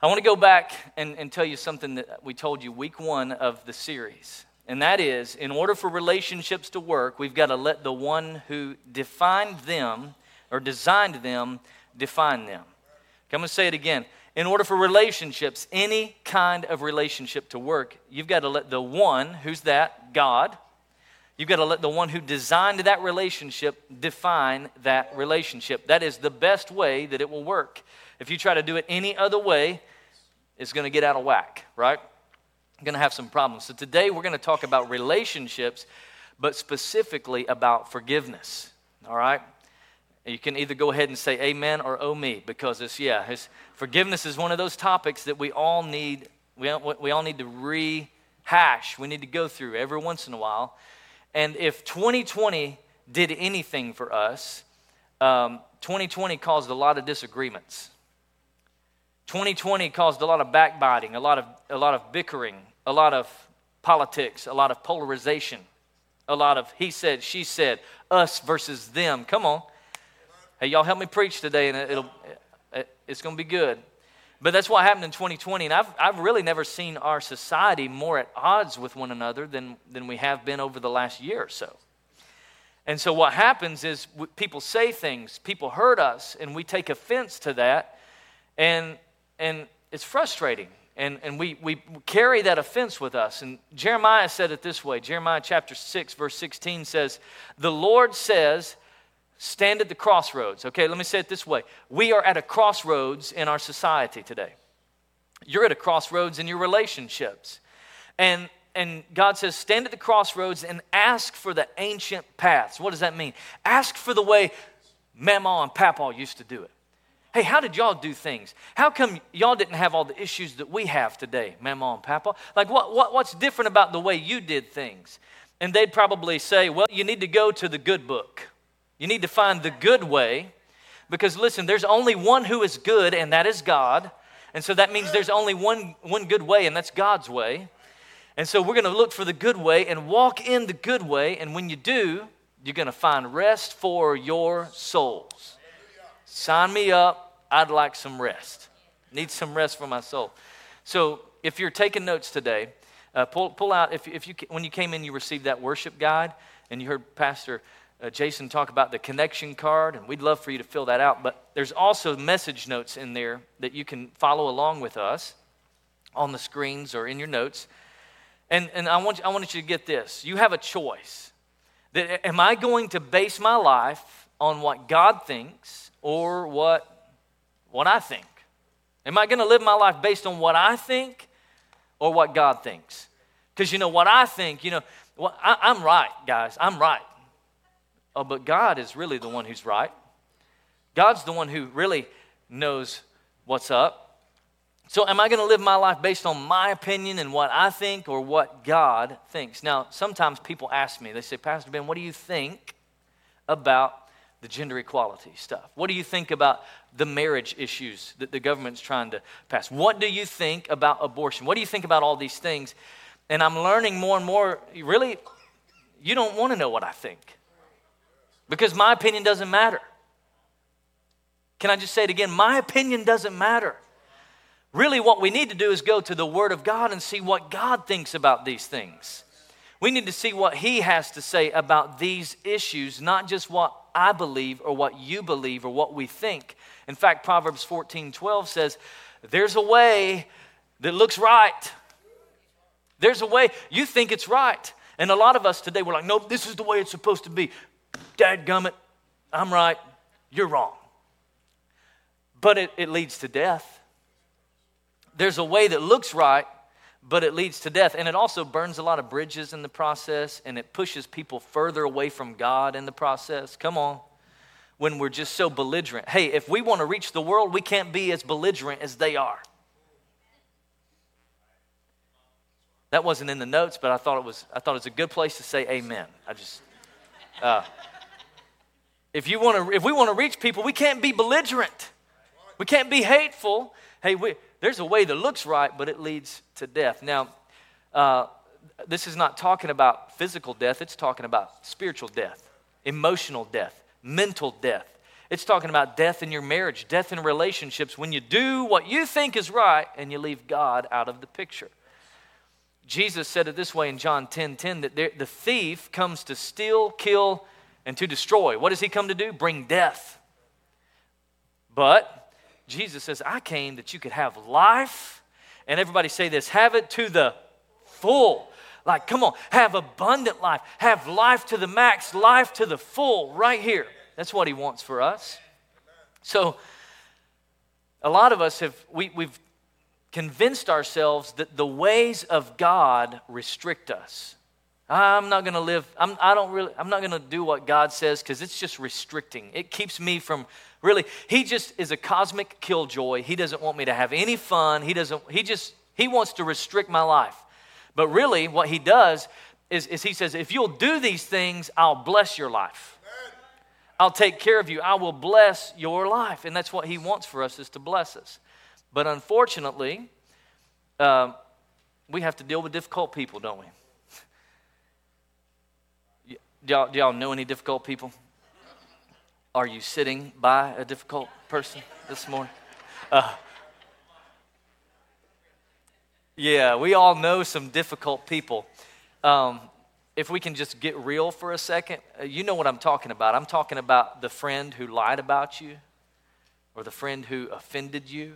I want to go back and, and tell you something that we told you week one of the series. And that is, in order for relationships to work, we've got to let the one who defined them or designed them define them. Going to say it again. In order for relationships, any kind of relationship to work, you've got to let the one, who's that? God. You've got to let the one who designed that relationship define that relationship. That is the best way that it will work. If you try to do it any other way, it's going to get out of whack, right? You're going to have some problems. So today we're going to talk about relationships, but specifically about forgiveness, all right? You can either go ahead and say amen or oh me because it's, yeah, it's, forgiveness is one of those topics that we all need, we, we all need to rehash. We need to go through every once in a while. And if 2020 did anything for us, um, 2020 caused a lot of disagreements. 2020 caused a lot of backbiting, a lot of, a lot of bickering, a lot of politics, a lot of polarization, a lot of he said, she said, us versus them. Come on. Hey, y'all help me preach today, and it'll, it's going to be good. But that's what happened in 2020. And I've, I've really never seen our society more at odds with one another than, than we have been over the last year or so. And so what happens is people say things, people hurt us, and we take offense to that. And and it's frustrating. And, and we, we carry that offense with us. And Jeremiah said it this way Jeremiah chapter 6, verse 16 says, The Lord says, stand at the crossroads. Okay, let me say it this way We are at a crossroads in our society today. You're at a crossroads in your relationships. And, and God says, stand at the crossroads and ask for the ancient paths. What does that mean? Ask for the way Mama and Papa used to do it. Hey, how did y'all do things? How come y'all didn't have all the issues that we have today, Mama and Papa? Like, what, what, what's different about the way you did things? And they'd probably say, well, you need to go to the good book. You need to find the good way. Because listen, there's only one who is good, and that is God. And so that means there's only one, one good way, and that's God's way. And so we're going to look for the good way and walk in the good way. And when you do, you're going to find rest for your souls. Sign me up. I'd like some rest. Need some rest for my soul. So if you're taking notes today, uh, pull, pull out, if, if you, when you came in, you received that worship guide, and you heard Pastor uh, Jason talk about the connection card, and we'd love for you to fill that out. But there's also message notes in there that you can follow along with us on the screens or in your notes. And, and I, want, you, I want you to get this. You have a choice. That, am I going to base my life on what God thinks or what, what I think? Am I going to live my life based on what I think or what God thinks? Because, you know, what I think, you know, well, I, I'm right, guys. I'm right. Oh, but God is really the one who's right. God's the one who really knows what's up. So, am I going to live my life based on my opinion and what I think or what God thinks? Now, sometimes people ask me, they say, Pastor Ben, what do you think about the gender equality stuff? What do you think about the marriage issues that the government's trying to pass? What do you think about abortion? What do you think about all these things? And I'm learning more and more, really, you don't want to know what I think because my opinion doesn't matter. Can I just say it again? My opinion doesn't matter. Really, what we need to do is go to the Word of God and see what God thinks about these things. We need to see what He has to say about these issues, not just what I believe or what you believe or what we think. In fact, Proverbs 14 12 says, There's a way that looks right. There's a way you think it's right. And a lot of us today, we're like, Nope, this is the way it's supposed to be. Dad gummit, I'm right, you're wrong. But it, it leads to death. There's a way that looks right, but it leads to death. And it also burns a lot of bridges in the process, and it pushes people further away from God in the process. Come on. When we're just so belligerent. Hey, if we want to reach the world, we can't be as belligerent as they are. That wasn't in the notes, but I thought it was, I thought it was a good place to say amen. I just, uh, if, you wanna, if we want to reach people, we can't be belligerent. We can't be hateful. Hey, we, there's a way that looks right, but it leads to death. Now, uh, this is not talking about physical death, it's talking about spiritual death, emotional death, mental death. It's talking about death in your marriage, death in relationships when you do what you think is right and you leave God out of the picture. Jesus said it this way in John 10 10 that the thief comes to steal, kill, and to destroy. What does he come to do? Bring death. But Jesus says, I came that you could have life. And everybody say this have it to the full. Like, come on, have abundant life, have life to the max, life to the full, right here. That's what he wants for us. So, a lot of us have, we, we've convinced ourselves that the ways of God restrict us. I'm not going to live, I'm, I don't really, I'm not going to do what God says because it's just restricting. It keeps me from really, He just is a cosmic killjoy. He doesn't want me to have any fun. He doesn't, He just, He wants to restrict my life. But really, what He does is, is He says, if you'll do these things, I'll bless your life. I'll take care of you. I will bless your life. And that's what He wants for us is to bless us. But unfortunately, uh, we have to deal with difficult people, don't we? Do y'all, do y'all know any difficult people? Are you sitting by a difficult person this morning? Uh, yeah, we all know some difficult people. Um, if we can just get real for a second, uh, you know what I'm talking about. I'm talking about the friend who lied about you or the friend who offended you.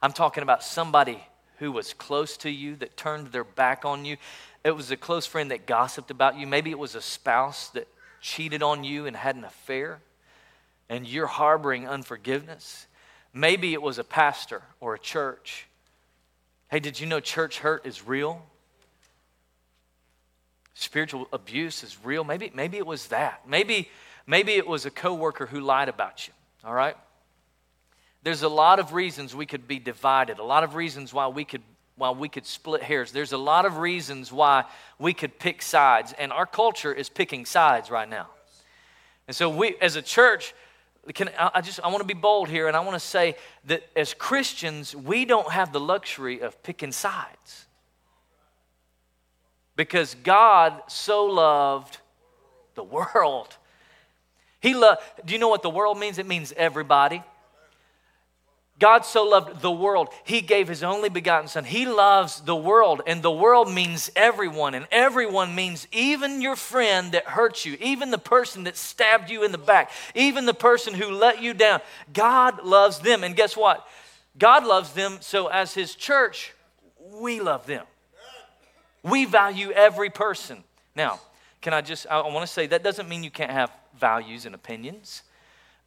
I'm talking about somebody who was close to you that turned their back on you. It was a close friend that gossiped about you. Maybe it was a spouse that cheated on you and had an affair, and you're harboring unforgiveness. Maybe it was a pastor or a church. Hey, did you know church hurt is real? Spiritual abuse is real. Maybe, maybe it was that. Maybe, maybe it was a coworker who lied about you. All right? There's a lot of reasons we could be divided, a lot of reasons why we could why we could split hairs. There's a lot of reasons why we could pick sides, and our culture is picking sides right now. And so, we, as a church, can, I just I want to be bold here, and I want to say that as Christians, we don't have the luxury of picking sides because God so loved the world. He loved. Do you know what the world means? It means everybody. God so loved the world, He gave His only begotten Son. He loves the world, and the world means everyone, and everyone means even your friend that hurt you, even the person that stabbed you in the back, even the person who let you down. God loves them, and guess what? God loves them, so as His church, we love them. We value every person. Now, can I just, I want to say that doesn't mean you can't have values and opinions.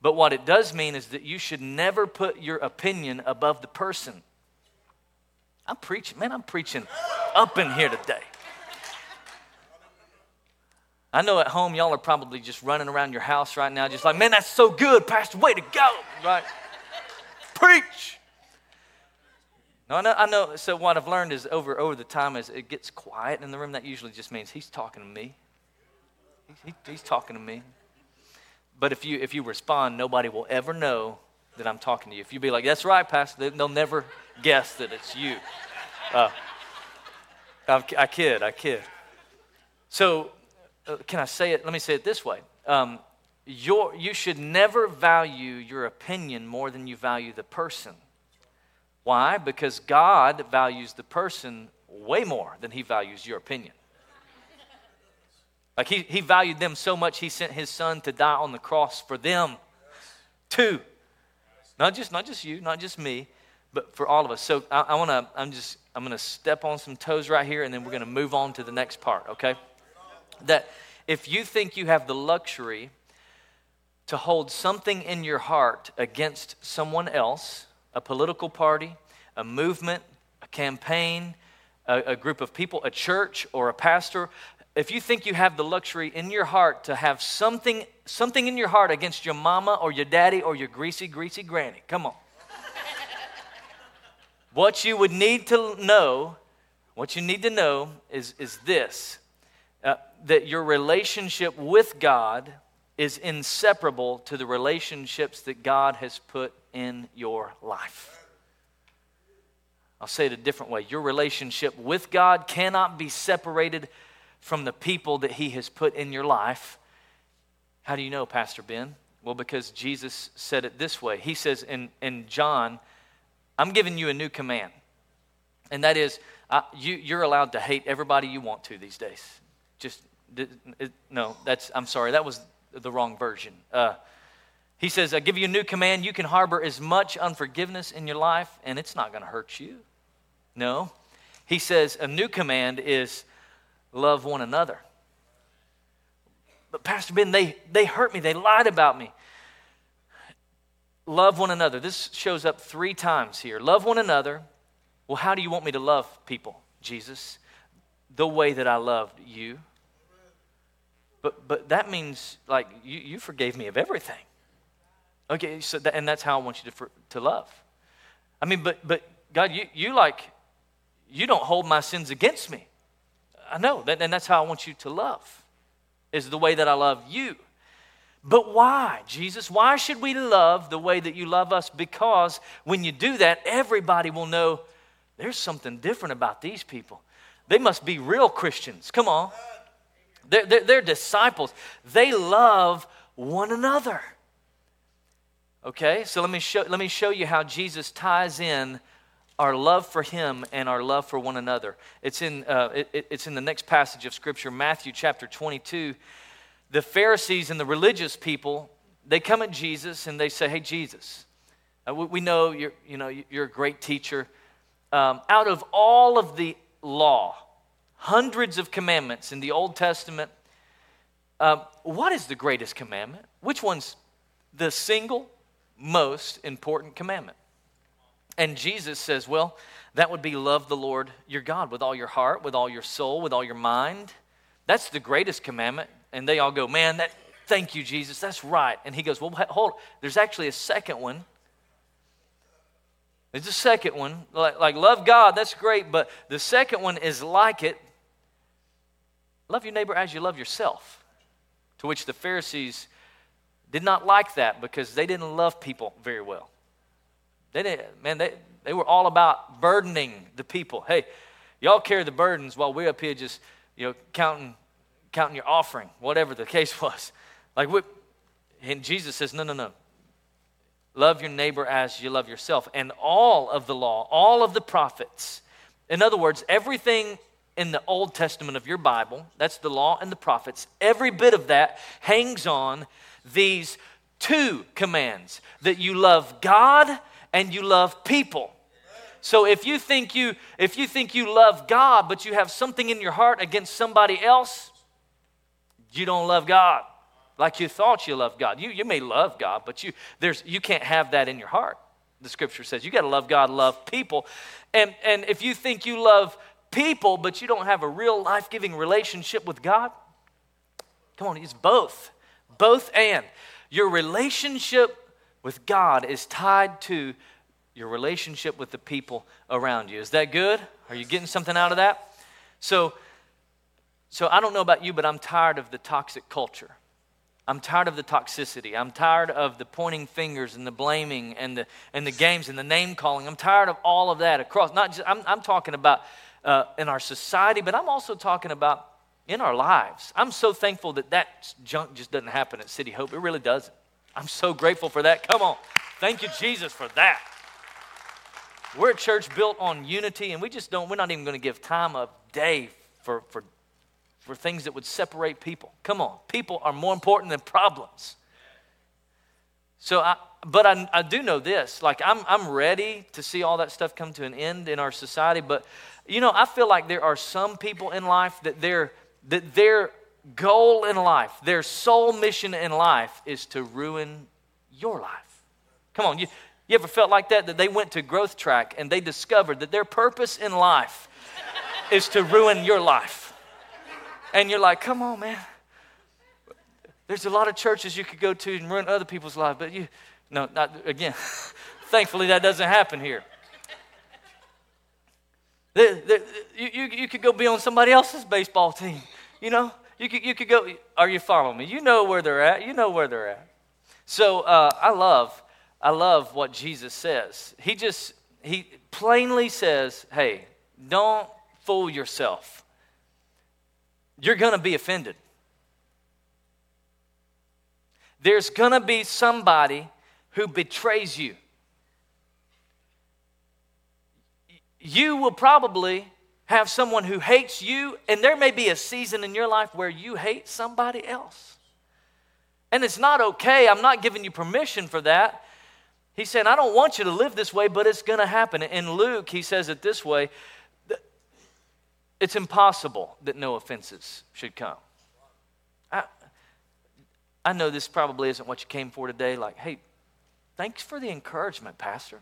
But what it does mean is that you should never put your opinion above the person. I'm preaching, man, I'm preaching up in here today. I know at home y'all are probably just running around your house right now, just like, man, that's so good, Pastor, way to go, right? Preach. No, I know, I know. So what I've learned is over over the time as it gets quiet in the room, that usually just means he's talking to me. He, he's talking to me. But if you, if you respond, nobody will ever know that I'm talking to you. If you be like, that's right, Pastor, they'll never guess that it's you. Uh, I kid, I kid. So, uh, can I say it? Let me say it this way. Um, your, you should never value your opinion more than you value the person. Why? Because God values the person way more than he values your opinion. Like he, he valued them so much, he sent his son to die on the cross for them too. Not just, not just you, not just me, but for all of us. So I, I want to, I'm just, I'm going to step on some toes right here and then we're going to move on to the next part, okay? That if you think you have the luxury to hold something in your heart against someone else, a political party, a movement, a campaign, a, a, group of people, a church, or a pastor, if you think you have the luxury in your heart to have something, something in your heart against your mama or your daddy or your greasy, greasy granny, come on. what you would need to know, what you need to know is, is this uh, that your relationship with God is inseparable to the relationships that God has put in your life. I'll say it a different way. Your relationship with God cannot be separated from the people that He has put in your life. How do you know, Pastor Ben? Well, because Jesus said it this way. He says in, in John, I'm giving you a new command. And that is, you, you're allowed to hate everybody you want to these days. Just, it, no, that's, I'm sorry, that was the wrong version. Uh, he says, I give you a new command. You can harbor as much unforgiveness in your life, and it's not going to hurt you. No. He says, a new command is love one another. But, Pastor Ben, they, they hurt me. They lied about me. Love one another. This shows up three times here. Love one another. Well, how do you want me to love people, Jesus? The way that I loved you. But, but that means, like, you, you forgave me of everything. Okay, so that, and that's how I want you to, for, to love. I mean, but, but God, you, you like, you don't hold my sins against me. I know, that, and that's how I want you to love, is the way that I love you. But why, Jesus? Why should we love the way that you love us? Because when you do that, everybody will know there's something different about these people. They must be real Christians. Come on. They're, they're, they're disciples. They love one another. Okay, so let me, show, let me show you how Jesus ties in our love for him and our love for one another. It's in, uh, it, it's in the next passage of Scripture, Matthew chapter 22. The Pharisees and the religious people, they come at Jesus and they say, Hey, Jesus, uh, we, know you're, you know, you're a great teacher. Um, out of all of the law, hundreds of commandments in the Old Testament, uh, what is the greatest commandment? Which one's the single most important commandment? And Jesus says, well, that would be love the Lord your God with all your heart, with all your soul, with all your mind. That's the greatest commandment. And they all go, man, that, thank you, Jesus, that's right. And he goes, well, hold, there's actually a second one. There's a second one, like, like love God, that's great, but the second one is like it. Love your neighbor as you love yourself. To which the Pharisees did not like that because they didn't love people very well. They didn't, man, they, they were all about burdening the people. Hey, y'all carry the burdens while we're up here just, you know, counting, counting your offering, whatever the case was. Like, we, and Jesus says, no, no, no. Love your neighbor as you love yourself. And all of the law, all of the prophets, in other words, everything in the Old Testament of your Bible, that's the law and the prophets, every bit of that hangs on these two commands that you love God and you love people. So if you think you if you think you love God but you have something in your heart against somebody else, you don't love God like you thought you loved God. You, you may love God, but you there's you can't have that in your heart. The scripture says you got to love God, love people. And and if you think you love people but you don't have a real life-giving relationship with God, come on, it's both. Both and your relationship with God is tied to your relationship with the people around you. Is that good? Are you getting something out of that? So, so I don't know about you, but I'm tired of the toxic culture. I'm tired of the toxicity. I'm tired of the pointing fingers and the blaming and the, and the games and the name calling. I'm tired of all of that across. Not just, I'm, I'm talking about uh, in our society, but I'm also talking about in our lives. I'm so thankful that that junk just doesn't happen at City Hope. It really doesn't. I'm so grateful for that. Come on. Thank you, Jesus, for that. We're a church built on unity, and we just don't, we're not even going to give time of day for, for, for things that would separate people. Come on. People are more important than problems. So, I, but I, I do know this. Like, I'm, I'm ready to see all that stuff come to an end in our society. But, you know, I feel like there are some people in life that they're, that they're goal in life, their sole mission in life is to ruin your life. Come on, you, you ever felt like that? That they went to Growth Track and they discovered that their purpose in life is to ruin your life. And you're like, come on, man. There's a lot of churches you could go to and ruin other people's lives, but you, no, not again. Thankfully, that doesn't happen here. The, the, you, you, you could go be on somebody else's baseball team, you know? You could, you could go, are you following me? You know where they're at. You know where they're at. So uh, I love, I love what Jesus says. He just, he plainly says, hey, don't fool yourself. You're going to be offended. there's going to be somebody who betrays you. You will probably have someone who hates you, and there may be a season in your life where you hate somebody else. And it's not okay. I'm not giving you permission for that. He said, I don't want you to live this way, but it's going to happen. In Luke, he says it this way it's impossible that no offenses should come. I, I know this probably isn't what you came for today. Like, hey, thanks for the encouragement, Pastor.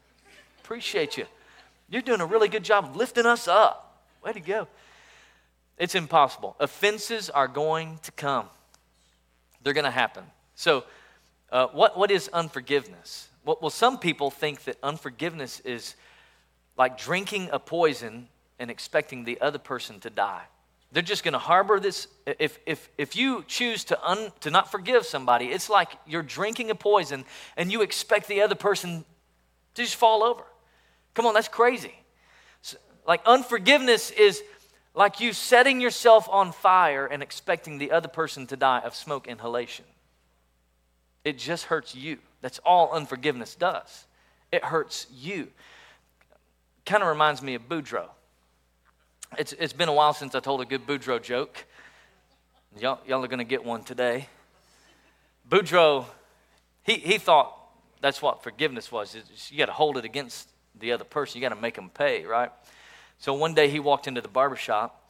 Appreciate you. You're doing a really good job of lifting us up. Way to go. It's impossible. Offenses are going to come, they're going to happen. So, uh, what, what is unforgiveness? Well, well, some people think that unforgiveness is like drinking a poison and expecting the other person to die. They're just going to harbor this. If, if, if you choose to, un, to not forgive somebody, it's like you're drinking a poison and you expect the other person to just fall over. Come on, that's crazy. Like unforgiveness is like you setting yourself on fire and expecting the other person to die of smoke inhalation. It just hurts you. That's all unforgiveness does. It hurts you. Kind of reminds me of Boudreaux. It's, it's been a while since I told a good Boudreaux joke. Y'all, y'all are going to get one today. Boudreaux, he, he thought that's what forgiveness was. You got to hold it against the other person. You got to make them pay, right? So one day he walked into the barbershop,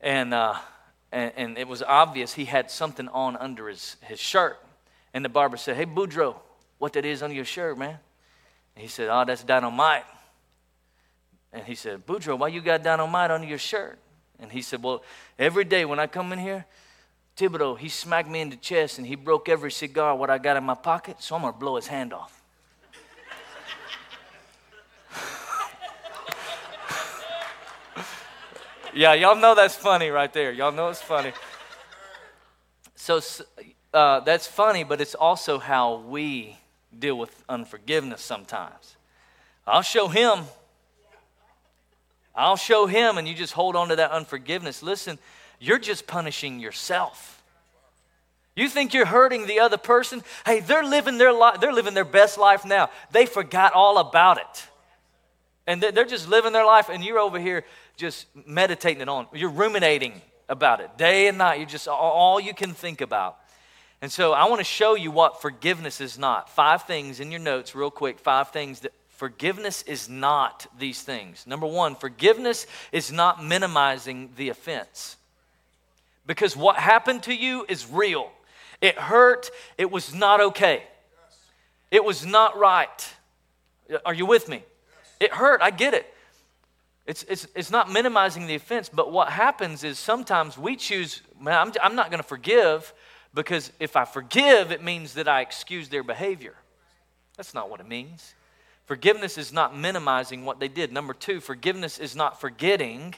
and, uh, and, and it was obvious he had something on under his, his shirt. And the barber said, Hey, Boudreaux, what that is under your shirt, man? And he said, Oh, that's dynamite. And he said, Boudreaux, why you got dynamite under your shirt? And he said, Well, every day when I come in here, Thibodeau, he smacked me in the chest and he broke every cigar what I got in my pocket, so I'm gonna blow his hand off. Yeah, y'all know that's funny right there. Y'all know it's funny. So uh, that's funny, but it's also how we deal with unforgiveness sometimes. I'll show him I'll show him, and you just hold on to that unforgiveness. Listen, you're just punishing yourself. You think you're hurting the other person? Hey, they're living their life, they're living their best life now. They forgot all about it. And they're just living their life, and you're over here just meditating it on. You're ruminating about it day and night. You're just all you can think about. And so I want to show you what forgiveness is not. Five things in your notes, real quick. Five things that Forgiveness is not these things. Number one, forgiveness is not minimizing the offense. Because what happened to you is real. It hurt. It was not okay. It was not right. Are you with me? It hurt. I get it. It's, it's, it's not minimizing the offense, but what happens is sometimes we choose, man, I'm, I'm not going to forgive because if I forgive, it means that I excuse their behavior. That's not what it means. Forgiveness is not minimizing what they did. Number two, forgiveness is not forgetting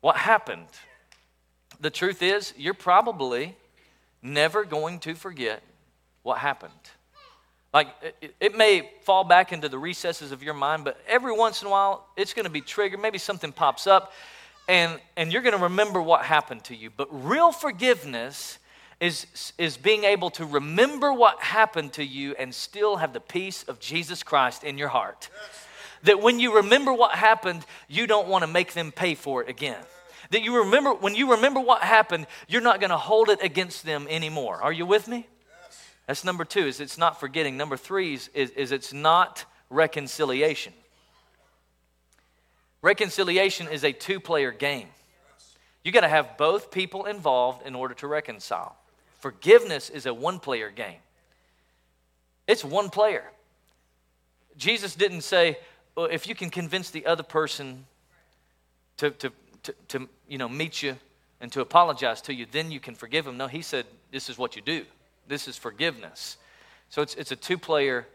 what happened. The truth is, you're probably never going to forget what happened. Like, it, it, may fall back into the recesses of your mind, but every once in a while, it's going to be triggered. Maybe something pops up, and, and you're going to remember what happened to you. But real forgiveness is, is being able to remember what happened to you and still have the peace of Jesus Christ in your heart. Yes. That when you remember what happened, you don't want to make them pay for it again. That you remember, when you remember what happened, you're not going to hold it against them anymore. Are you with me? That's number two, is it's not forgetting. Number three is, is, it's not reconciliation. Reconciliation is a two player game. You got to have both people involved in order to reconcile. Forgiveness is a one player game, it's one player. Jesus didn't say, well, if you can convince the other person to, to, to, to you know, meet you and to apologize to you, then you can forgive them. No, he said, this is what you do. This is forgiveness. So it's, it's a two player,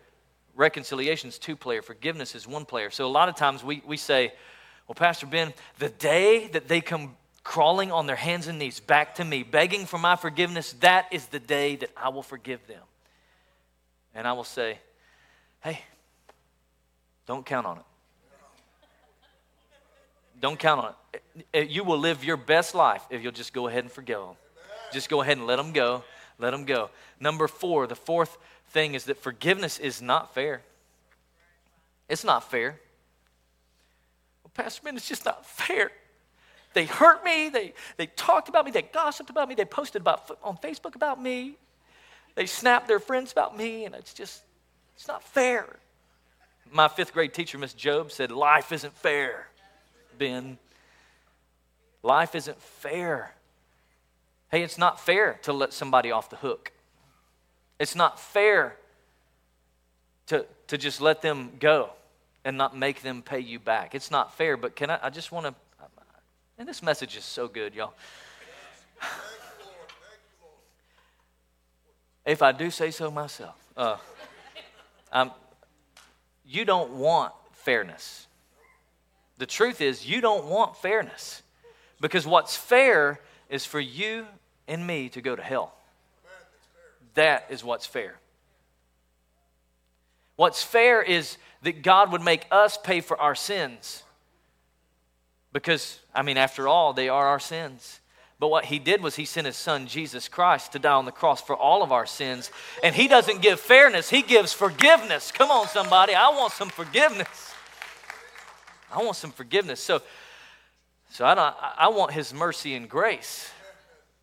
reconciliation is two player, forgiveness is one player. So a lot of times we, we say, well, Pastor Ben, the day that they come crawling on their hands and knees back to me, begging for my forgiveness, that is the day that I will forgive them. And I will say, hey, don't count on it. Don't count on it. Eh, you will live your best life if you'll just go ahead and forgive them. Just go ahead and let them go. Let them go. Number four, the fourth thing is that forgiveness is not fair. It's not fair. Well, Pastor Ben, it's just not fair. They hurt me. They, they talked about me. They gossiped about me. They posted about, on Facebook about me. They snapped their friends about me, and it's just, it's not fair. My fifth grade teacher, Miss Job, said, Life isn't fair, Ben. Life isn't fair. Hey, it's not fair to let somebody off the hook. It's not fair to, to just let them go and not make them pay you back. It's not fair, but can I, I just want to, and this message is so good, y'all. if I do say so myself, uh, you don't want fairness. The truth is, you don't want fairness because what's fair is for you and me to go to hell. That is what's fair. What's fair is that God would make us pay for our sins. Because, I mean, after all, they are our sins. But what he did was he sent his son, Jesus Christ, to die on the cross for all of our sins. And he doesn't give fairness, he gives forgiveness. Come on, somebody. I want some forgiveness. I want some forgiveness. So, so I, don't, I want his mercy and grace.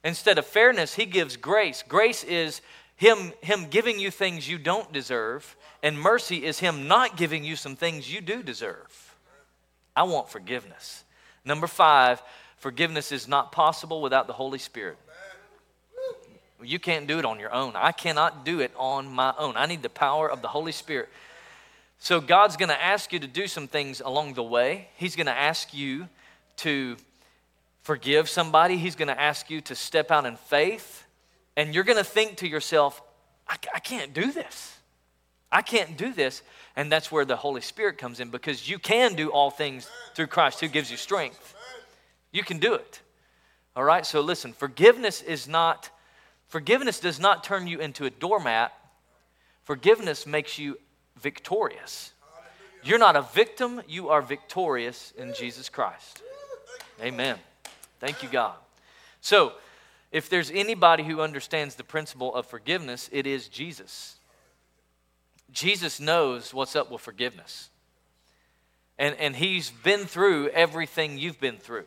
Instead of fairness, he gives grace. Grace is him, him giving you things you don't deserve, and mercy is him not giving you some things you do deserve. I want forgiveness. Number five, forgiveness is not possible without the Holy Spirit. You can't do it on your own. I cannot do it on my own. I need the power of the Holy Spirit. So, God's going to ask you to do some things along the way. He's going to ask you to forgive somebody, He's going to ask you to step out in faith. And you're going to think to yourself, I, I can't do this. I can't do this. And that's where the Holy Spirit comes in because you can do all things through Christ who gives you strength. You can do it. All right? So listen, forgiveness is not forgiveness does not turn you into a doormat. Forgiveness makes you victorious. You're not a victim, you are victorious in Jesus Christ. Amen. Thank you, God. So, if there's anybody who understands the principle of forgiveness, it is Jesus. Jesus knows what's up with forgiveness. And, and he's been through everything you've been through.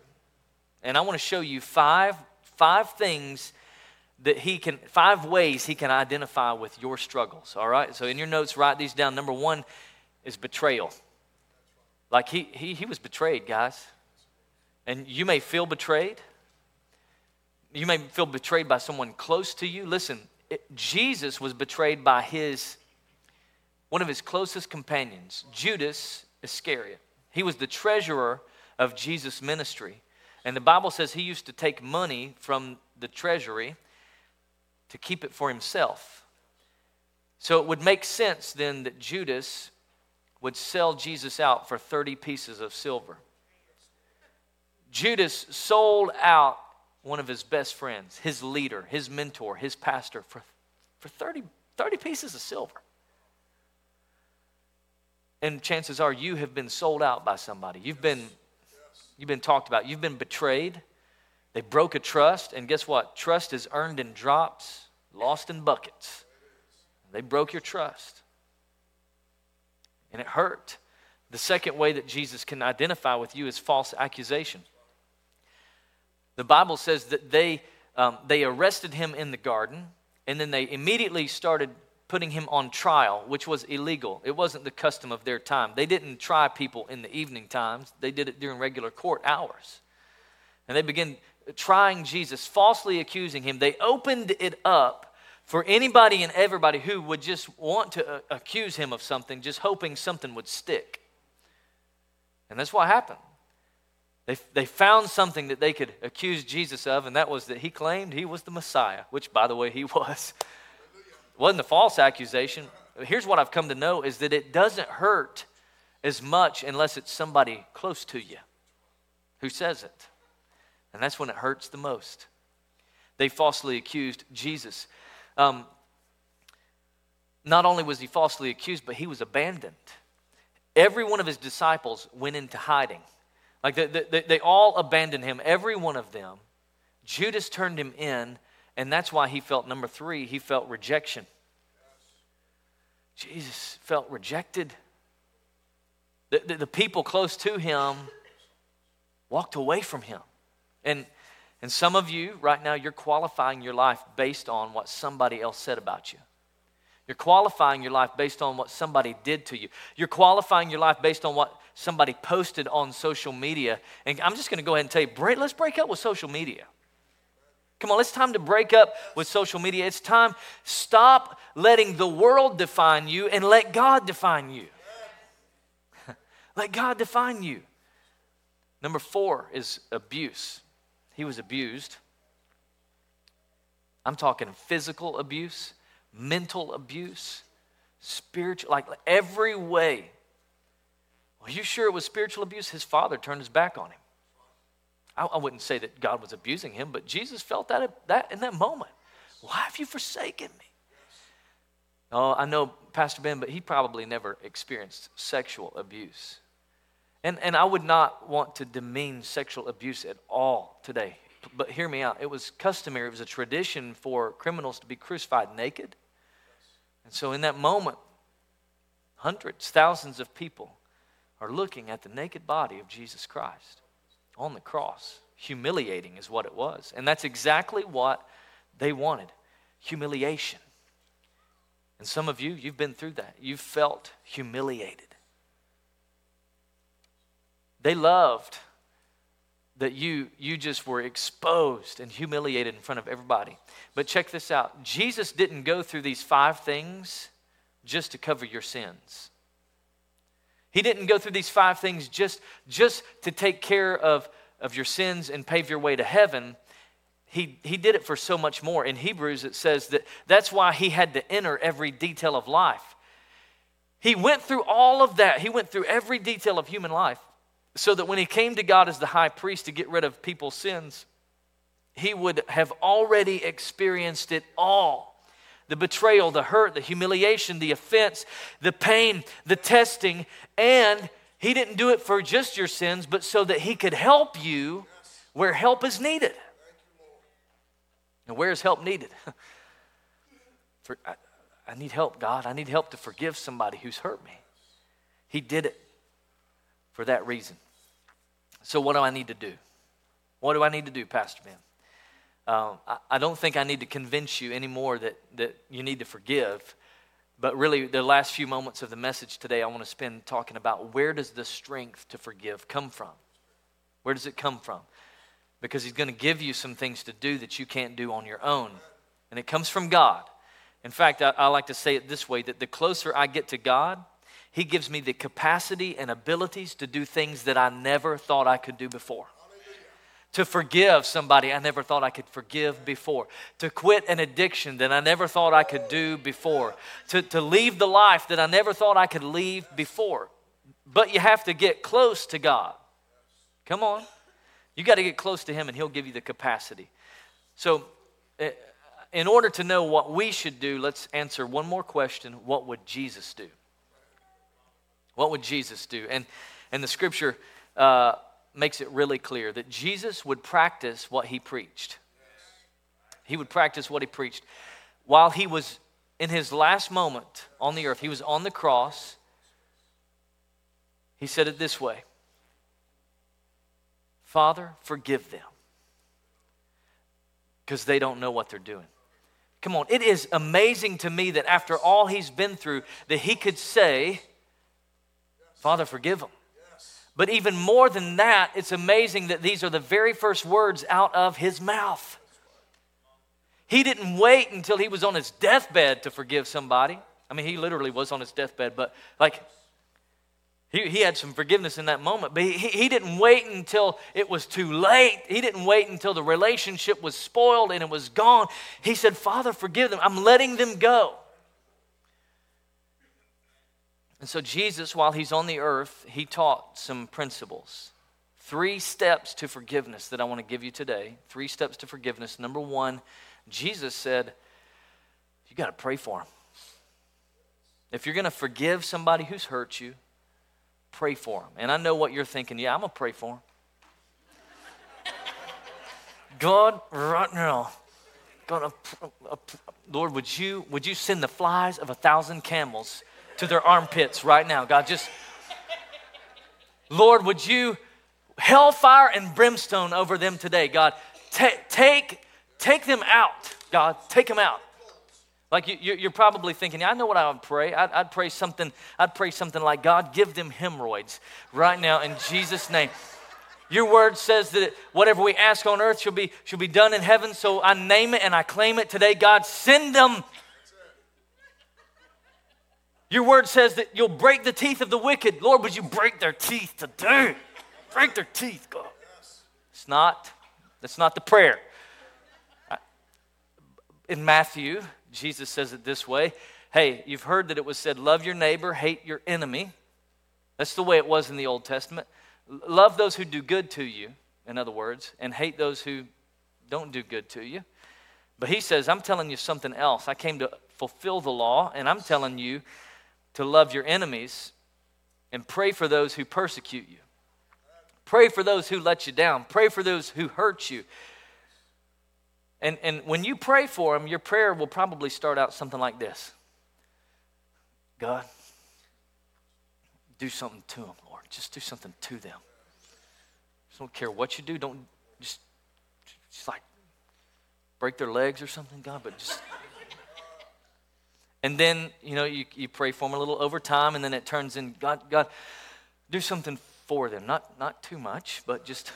And I want to show you five, five things that he can, five ways he can identify with your struggles. All right? So in your notes, write these down. Number one is betrayal. Like he, he, he was betrayed, guys. And you may feel betrayed. You may feel betrayed by someone close to you. Listen, it, Jesus was betrayed by his one of his closest companions, Judas Iscariot. He was the treasurer of Jesus' ministry. And the Bible says he used to take money from the treasury to keep it for himself. So it would make sense then that Judas would sell Jesus out for 30 pieces of silver. Judas sold out one of his best friends, his leader, his mentor, his pastor, for, for 30, 30 pieces of silver. And chances are you have been sold out by somebody. You've been, you've been talked about. You've been betrayed. They broke a trust. And guess what? Trust is earned in drops, lost in buckets. They broke your trust. And it hurt. The second way that Jesus can identify with you is false accusation. The Bible says that they, um, they arrested him in the garden, and then they immediately started putting him on trial, which was illegal. It wasn't the custom of their time. They didn't try people in the evening times, they did it during regular court hours. And they began trying Jesus, falsely accusing him. They opened it up for anybody and everybody who would just want to uh, accuse him of something, just hoping something would stick. And that's what happened. They, they found something that they could accuse Jesus of, and that was that he claimed he was the Messiah, which, by the way, he was. It wasn't a false accusation. Here's what I've come to know is that it doesn't hurt as much unless it's somebody close to you who says it. And that's when it hurts the most. They falsely accused Jesus. Um, not only was he falsely accused, but he was abandoned. Every one of his disciples went into hiding. Like they, they, they all abandoned him, every one of them. Judas turned him in, And that's why he felt, number three, he felt rejection. Jesus felt rejected. The, the, the, people close to him walked away from him. And, and some of you, right now, you're qualifying your life based on what somebody else said about you. You're qualifying your life based on what somebody did to you. You're qualifying your life based on what somebody posted on social media. And I'm just going to go ahead and tell you, let's break up with social media. Come on, it's time to break up with social media. It's time stop letting the world define you and let God define you. let God define you. Number 4 is abuse. He was abused. I'm talking physical abuse, mental abuse, spiritual like every way. Are you sure it was spiritual abuse? His father turned his back on him. I, I wouldn't say that God was abusing him, but Jesus felt that, that in that moment. Why have you forsaken me? Oh, I know Pastor Ben, but he probably never experienced sexual abuse. And, and I would not want to demean sexual abuse at all today. But hear me out. It was customary, it was a tradition for criminals to be crucified naked. And so in that moment, hundreds, thousands of people are looking at the naked body of Jesus Christ on the cross. Humiliating is what it was. And that's exactly what they wanted humiliation. And some of you, you've been through that. You've felt humiliated. They loved that you, you just were exposed and humiliated in front of everybody. But check this out Jesus didn't go through these five things just to cover your sins. He didn't go through these five things just, just to take care of, of your sins and pave your way to heaven. He, he did it for so much more. In Hebrews, it says that that's why he had to enter every detail of life. He went through all of that. He went through every detail of human life so that when he came to God as the high priest to get rid of people's sins, he would have already experienced it all the betrayal, the hurt, the humiliation, the offense, the pain, the testing, and he didn't do it for just your sins, but so that he could help you where help is needed. And where is help needed? for, I, I need help, God. I need help to forgive somebody who's hurt me. He did it for that reason. So, what do I need to do? What do I need to do, Pastor Ben? Um, I, I, don't think I need to convince you anymore that, that you need to forgive. But really, the last few moments of the message today, I want to spend talking about where does the strength to forgive come from? Where does it come from? Because He's going to give you some things to do that you can't do on your own. And it comes from God. In fact, I, I like to say it this way that the closer I get to God, He gives me the capacity and abilities to do things that I never thought I could do before to forgive somebody I never thought I could forgive before, to quit an addiction that I never thought I could do before, to, to leave the life that I never thought I could leave before. But you have to get close to God. Come on. You got to get close to Him, and He'll give you the capacity. So, eh, in order to know what we should do, let's answer one more question What would Jesus do? What would Jesus do? And, and the scripture. Uh, makes it really clear that Jesus would practice what he preached. He would practice what he preached. While he was in his last moment on the earth, he was on the cross. He said it this way Father, forgive them because they don't know what they're doing. Come on, it is amazing to me that after all he's been through, that he could say, Father, forgive them. But even more than that, it's amazing that these are the very first words out of his mouth. He didn't wait until he was on his deathbed to forgive somebody. I mean, he literally was on his deathbed, but like, he, he had some forgiveness in that moment, but he, he didn't wait until it was too late. He didn't wait until the relationship was spoiled and it was gone. He said, Father, forgive them. I'm letting them go. And so, Jesus, while he's on the earth, he taught some principles. Three steps to forgiveness that I want to give you today. Three steps to forgiveness. Number one, Jesus said, You got to pray for them. If you're going to forgive somebody who's hurt you, pray for them. And I know what you're thinking. Yeah, I'm going to pray for them. God, right now, gonna, uh, Lord, would you, would you send the flies of a thousand camels to their armpits right now? God, just, Lord, would you hellfire and brimstone over them today? God, take, take them out. God, take them out. Like you, are probably thinking, I know what I would pray. I'd, I'd, pray something. I'd pray something like, God, give them hemorrhoids right now in Jesus' name. Your word says that whatever we ask on earth shall be, shall be done in heaven. So I name it and I claim it today. God, send them. Your word says that you'll break the teeth of the wicked. Lord, would you break their teeth today? Break their teeth, God. It's not, that's not the prayer. In Matthew, Jesus says it this way Hey, you've heard that it was said, love your neighbor, hate your enemy. That's the way it was in the Old Testament. Love those who do good to you, in other words, and hate those who don't do good to you. But he says, I'm telling you something else. I came to fulfill the law, and I'm telling you to love your enemies and pray for those who persecute you. Pray for those who let you down. Pray for those who hurt you. And, and when you pray for them, your prayer will probably start out something like this God, do something to them, Lord. Just do something to them. Just don't care what you do. Don't just, just like break their legs or something, God, but just. And then, you know, you, you pray for them a little over time, and then it turns in God, God, do something for them. Not, not too much, but just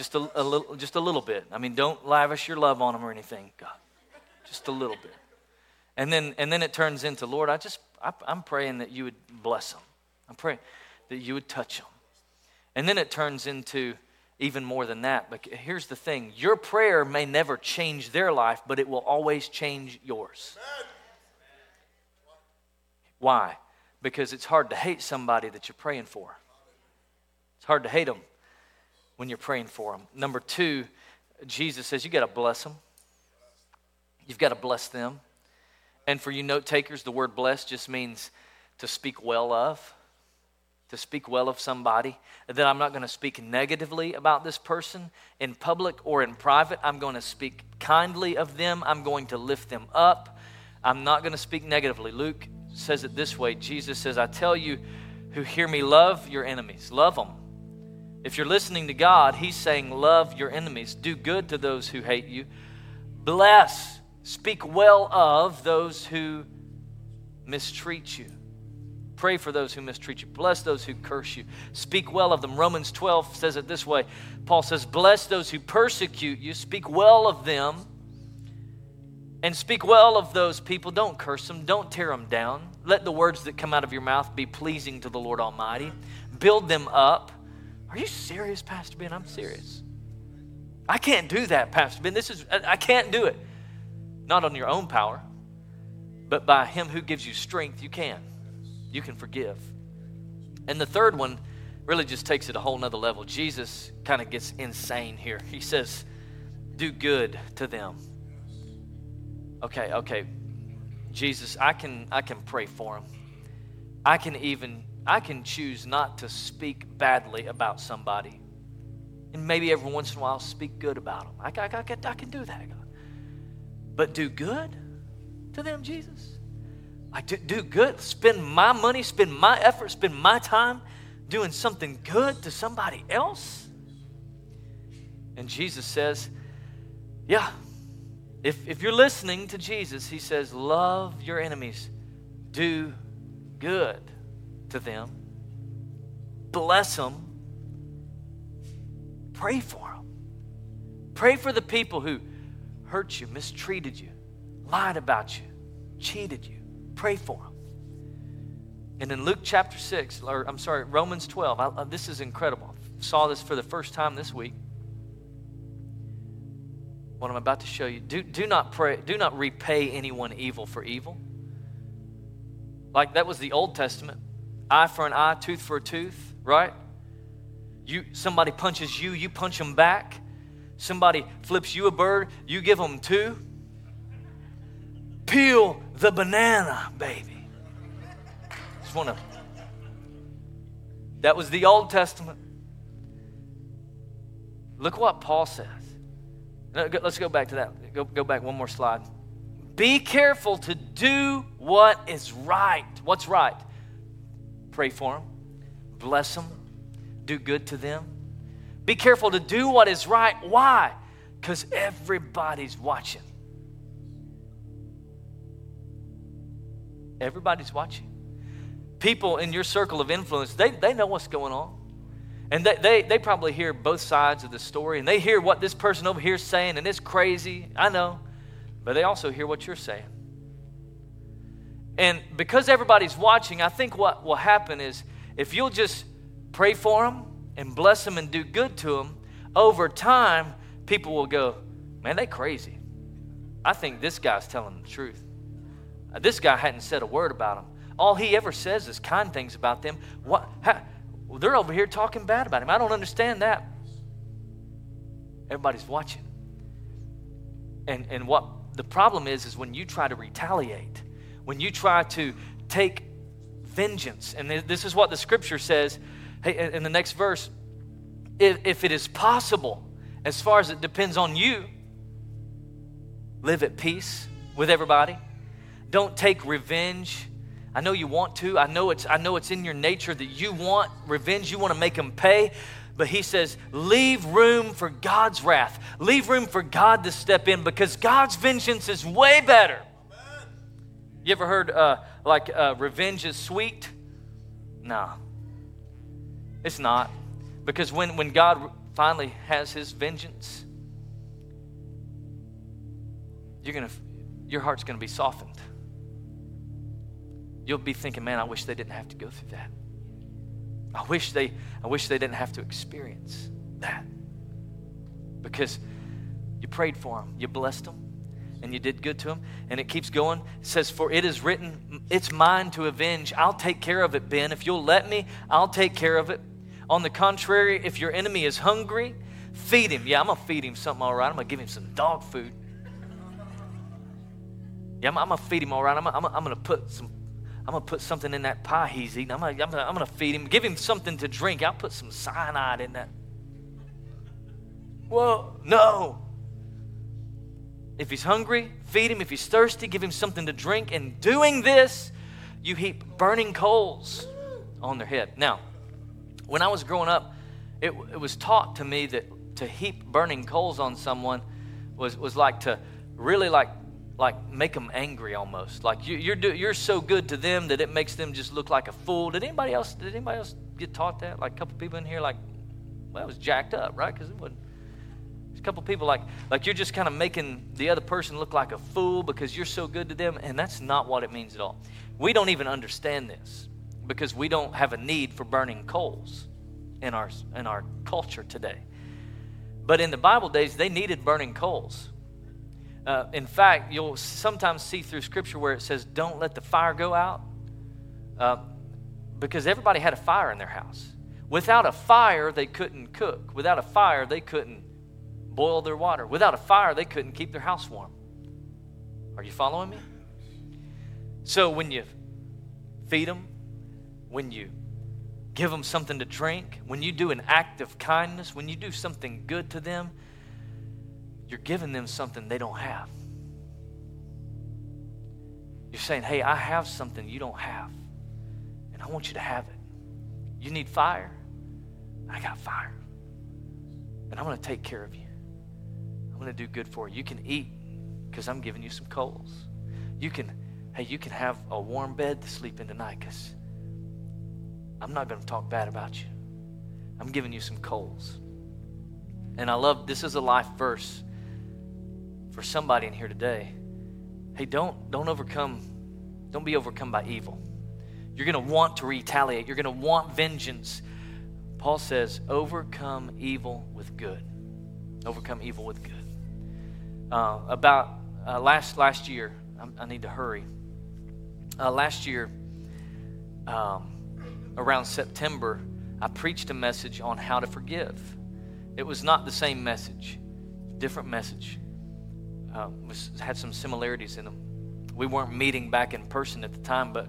just a, a, little, just a little bit. I mean, don't lavish your love on them or anything, God. Just a little bit. And then, and then it turns into, Lord, I just, I, I'm praying that you would bless them. I'm praying that you would touch them. And then it turns into even more than that. But here's the thing your prayer may never change their life, but it will always change yours. Why? Because it's hard to hate somebody that you're praying for. It's hard to hate them when you're praying for them. Number two, Jesus says you got to bless them. You've got to bless them. And for you note takers, the word bless just means to speak well of, to speak well of somebody. That I'm not going to speak negatively about this person in public or in private. I'm going to speak kindly of them. I'm going to lift them up. I'm not going to speak negatively. Luke says it this way Jesus says, I tell you who hear me, love your enemies, love them. If you're listening to God, He's saying, Love your enemies, do good to those who hate you, bless, speak well of those who mistreat you. Pray for those who mistreat you. Bless those who curse you. Speak well of them. Romans 12 says it this way Paul says, Bless those who persecute you. Speak well of them. And speak well of those people. Don't curse them. Don't tear them down. Let the words that come out of your mouth be pleasing to the Lord Almighty. Build them up. Are you serious, Pastor Ben? I'm serious. I can't do that, Pastor Ben. This is I can't do it. Not on your own power, but by him who gives you strength, you can. You can forgive. And the third one really just takes it a whole nother level. Jesus kind of gets insane here. He says, do good to them. Okay, okay. Jesus, I can I can pray for him. I can even I can choose not to speak badly about somebody. And maybe every once in a while speak good about them. I, I, I, can, I can do that. But do good to them, Jesus? I do, do good. Spend my money, spend my effort, spend my time doing something good to somebody else? And Jesus says, Yeah, if, if you're listening to Jesus, he says, Love your enemies, do good to them, bless them, pray for them. Pray for the people who hurt you, mistreated you, lied about you, cheated you. Pray for them. And in Luke chapter 6, or I'm sorry, Romans 12, I, uh, this is incredible. Saw this for the first time this week. What I'm about to show you. Do, do not pray, do not repay anyone evil for evil. Like that was the Old Testament eye for an eye, tooth for a tooth, right? You, somebody punches you, you punch them back. Somebody flips you a bird, you give them two. Peel the banana, baby. Just want to. That was the Old Testament. Look what Paul says. Let's go back to that. Go, go back one more slide. Be careful to do what is right. What's right? Pray for them, bless them, do good to them. Be careful to do what is right. Why? Because everybody's watching. Everybody's watching. People in your circle of influence, they, they know what's going on. And they, they, they probably hear both sides of the story, and they hear what this person over here is saying, and it's crazy. I know. But they also hear what you're saying. And because everybody's watching, I think what will happen is if you'll just pray for them and bless them and do good to them, over time, people will go, man, they crazy. I think this guy's telling the truth. This guy hadn't said a word about them. All he ever says is kind things about them. What? How, well, they're over here talking bad about him. I don't understand that. Everybody's watching. And, and what the problem is, is when you try to retaliate, when you try to take vengeance, and this is what the scripture says hey, in the next verse if, if it is possible, as far as it depends on you, live at peace with everybody. Don't take revenge I know you want to. I know it's I know it's in your nature that you want revenge. You want to make them pay. But he says, leave room for God's wrath. Leave room for God to step in because God's vengeance is way better. Amen. You ever heard uh, like uh, revenge is sweet? No, it's not. Because when, when God finally has his vengeance, you're gonna, your heart's going to be softened you'll be thinking, man, I wish they didn't have to go through that. I wish they, I wish they didn't have to experience that. Because you prayed for them, you blessed them, and you did good to them. And it keeps going. It says, For it is written, it's mine to avenge. I'll take care of it, Ben. If you'll let me, I'll take care of it. On the contrary, if your enemy is hungry, feed him. Yeah, I'm going to feed him something all right. I'm going to give him some dog food. Yeah, I'm, I'm going to feed him all right. I'm, I'm, I'm going to put some I'm going to put something in that pie he's eating. I'm going to, I'm gonna, I'm gonna feed him, give him something to drink. I'll put some cyanide in that. Well, no. If he's hungry, feed him. If he's thirsty, give him something to drink. And doing this, you heap burning coals on their head. Now, when I was growing up, it, it was taught to me that to heap burning coals on someone was, was like to really like like make them angry almost. Like you, you're do, you're so good to them that it makes them just look like a fool. Did anybody else? Did anybody else get taught that? Like a couple people in here, like well, it was jacked up, right? Because it wasn't. a couple people like like you're just kind of making the other person look like a fool because you're so good to them, and that's not what it means at all. We don't even understand this because we don't have a need for burning coals in our in our culture today. But in the Bible days, they needed burning coals uh, in fact, you'll sometimes see through Scripture where it says, Don't let the fire go out, uh, because everybody had a fire in their house. Without a fire, they couldn't cook. Without a fire, they couldn't boil their water. Without a fire, they couldn't keep their house warm. Are you following me? So when you feed them, when you give them something to drink, when you do an act of kindness, when you do something good to them, you're giving them something they don't have. You're saying, hey, I have something you don't have, and I want you to have it. You need fire? I got fire. And I'm going to take care of you. I'm going to do good for you. You can eat because I'm giving you some coals. You can, hey, you can have a warm bed to sleep in tonight because I'm not going to talk bad about you. I'm giving you some coals. And I love this is a life verse for somebody in here today hey don't don't overcome don't be overcome by evil. You're going to want to retaliate. You're going to want vengeance. Paul says overcome evil with good. Overcome evil with good. Uh, about uh, last last year I, I, need to hurry. Uh, last year um, around september i preached a message on how to forgive. It was not the same message different message uh, was, had some similarities in them. We weren't meeting back in person at the time, but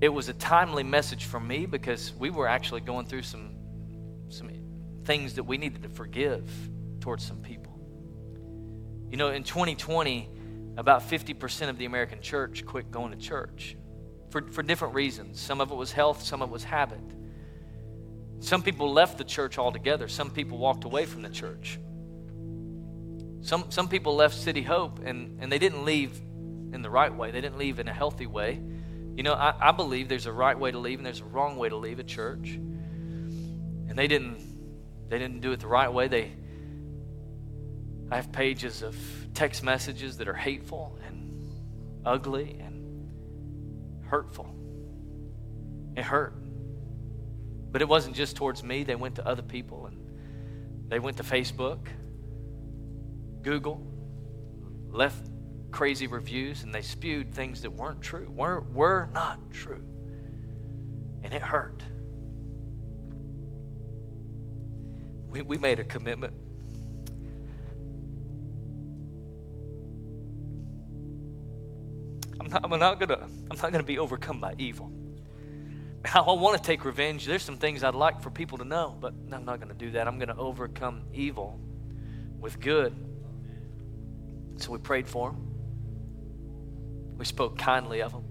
it was a timely message for me because we were actually going through some some things that we needed to forgive towards some people. You know, in 2020, about 50% of the American church quit going to church for, for different reasons. Some of it was health, some of it was habit. Some people left the church altogether, some people walked away from the church. Some, some people left City Hope and, and they didn't leave in the right way, they didn't leave in a healthy way. You know, I, I believe there's a right way to leave and there's a wrong way to leave a church. And they didn't they didn't do it the right way. They I have pages of text messages that are hateful and ugly and hurtful. It hurt. But it wasn't just towards me, they went to other people and they went to Facebook, Google, left crazy reviews, and they spewed things that weren't true, were, were not true. And it hurt. We, we made a commitment I'm not, I'm not gonna I'm not gonna be overcome by evil. I want to take revenge. There's some things I'd like for people to know, but I'm not going to do that. I'm going to overcome evil with good. So we prayed for him. We spoke kindly of him.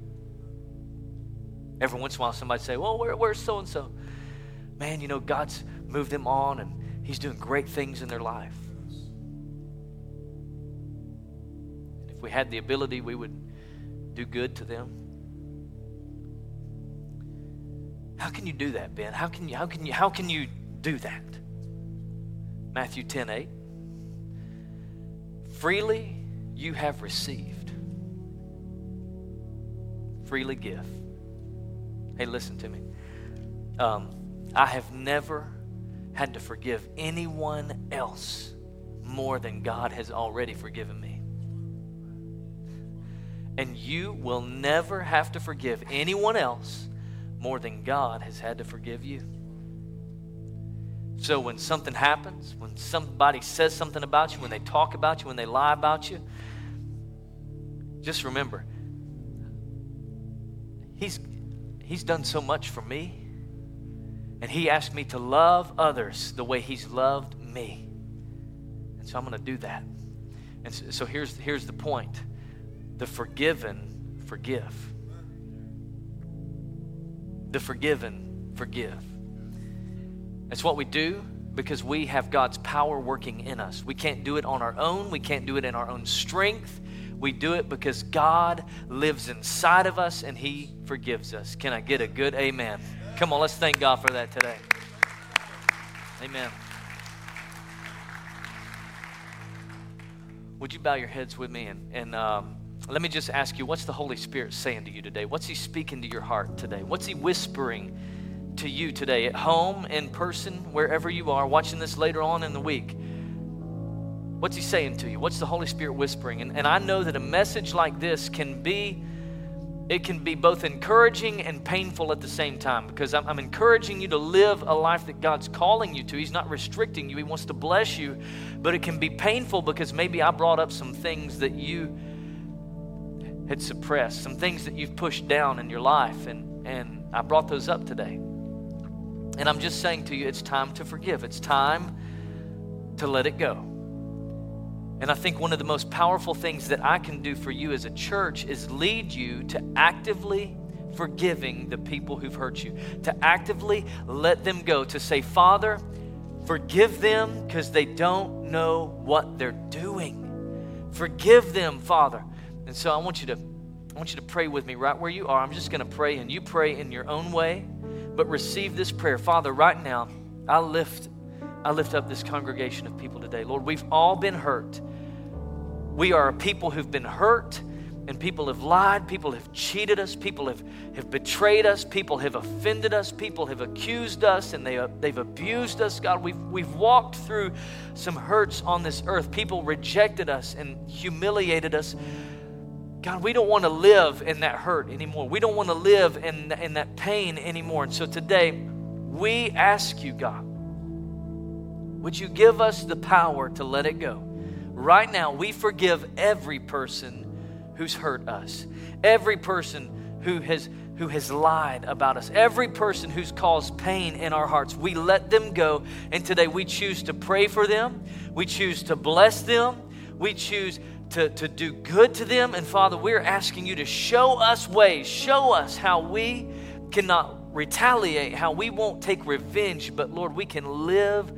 Every once in a while, somebody say, "Well, where, where's so and so?" Man, you know, God's moved them on, and He's doing great things in their life. And If we had the ability, we would do good to them? How can you do that, Ben? How can you, how can you, how can you do that? Matthew 10 8. Freely you have received, freely give. Hey, listen to me. Um, I have never had to forgive anyone else more than God has already forgiven me. And you will never have to forgive anyone else more than God has had to forgive you. So when something happens, when somebody says something about you, when they talk about you, when they lie about you, just remember, He's, he's done so much for me. And He asked me to love others the way He's loved me. And so I'm going to do that. And so, so here's, here's the point the forgiven forgive. The forgiven forgive. That's what we do because we have God's power working in us. We can't do it on our own, we can't do it in our own strength. We do it because God lives inside of us and He forgives us. Can I get a good amen? Come on, let's thank God for that today. Amen. Would you bow your heads with me and, and um, let me just ask you what's the Holy Spirit saying to you today? What's He speaking to your heart today? What's He whispering to you today at home, in person, wherever you are, watching this later on in the week? What's He saying to you? What's the Holy Spirit whispering? And, and I know that a message like this can be. It can be both encouraging and painful at the same time because I'm, I'm encouraging you to live a life that God's calling you to. He's not restricting you, He wants to bless you. But it can be painful because maybe I brought up some things that you had suppressed, some things that you've pushed down in your life, and, and I brought those up today. And I'm just saying to you, it's time to forgive. It's time to let it go. And I think one of the most powerful things that I can do for you as a church is lead you to actively forgiving the people who've hurt you, to actively let them go, to say, Father, forgive them because they don't know what they're doing. Forgive them, Father. And so I want you to I want you to pray with me right where you are. I'm just going to pray and you pray in your own way, but receive this prayer. Father, right now, I lift I lift up this congregation of people today. Lord, we've all been hurt. We are a people who've been hurt and people have lied, people have cheated us, people have, have betrayed us, people have offended us, people have accused us, and they, they've abused us. God, we've, we've walked through some hurts on this earth. People rejected us and humiliated us. God, we don't want to live in that hurt anymore. We don't want to live in, in that pain anymore. And so today, we ask you, God, would you give us the power to let it go? Right now, we forgive every person who's hurt us, every person who has who has lied about us, every person who's caused pain in our hearts. We let them go, and today we choose to pray for them. We choose to bless them. We choose to, to do good to them. And Father, we're asking you to show us ways, show us how we cannot retaliate, how we won't take revenge, but Lord, we can live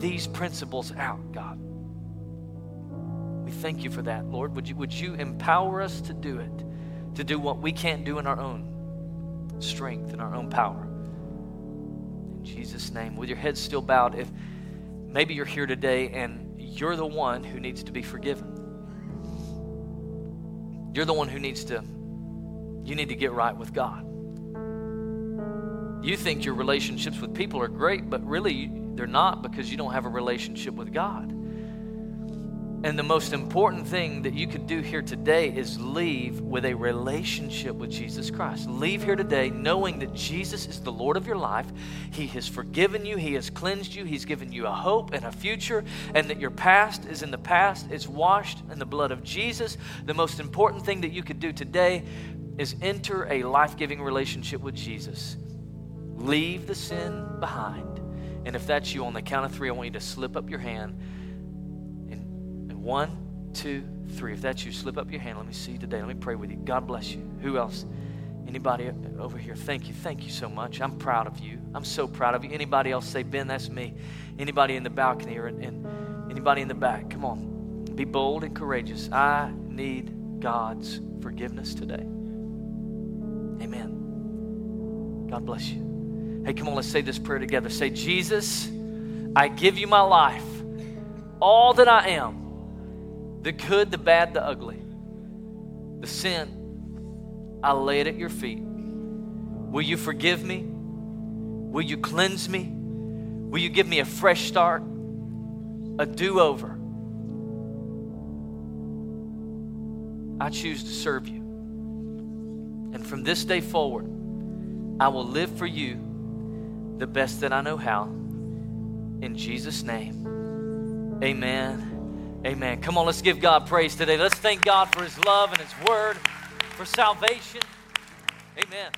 these principles out, God. We thank you for that, Lord. Would you, would you empower us to do it, to do what we can't do in our own strength and our own power? In Jesus' name, with your head still bowed, if maybe you're here today and you're the one who needs to be forgiven. You're the one who needs to, you need to get right with God. You think your relationships with people are great, but really they're not because you don't have a relationship with God. And the most important thing that you could do here today is leave with a relationship with Jesus Christ. Leave here today knowing that Jesus is the Lord of your life. He has forgiven you, He has cleansed you, He's given you a hope and a future, and that your past is in the past. It's washed in the blood of Jesus. The most important thing that you could do today is enter a life giving relationship with Jesus. Leave the sin behind. And if that's you, on the count of three, I want you to slip up your hand one, two, three. If that's you, slip up your hand. Let me see you today. Let me pray with you. God bless you. Who else? Anybody over here? Thank you. Thank you so much. I'm proud of you. I'm so proud of you. Anybody else say, Ben, that's me. Anybody in the balcony or in, in, anybody in the back? Come on. Be bold and courageous. I need God's forgiveness today. Amen. God bless you. Hey, come on, let's say this prayer together. Say, Jesus, I give you my life, all that I am the good, the bad, the ugly, the sin, I lay it at your feet. Will you forgive me? Will you cleanse me? Will you give me a fresh start, a do over? I choose to serve you. And from this day forward, I will live for you the best that I know how. In Jesus' name, amen Amen. Come on, let's give God praise today. Let's thank God for His love and His word, for salvation. Amen.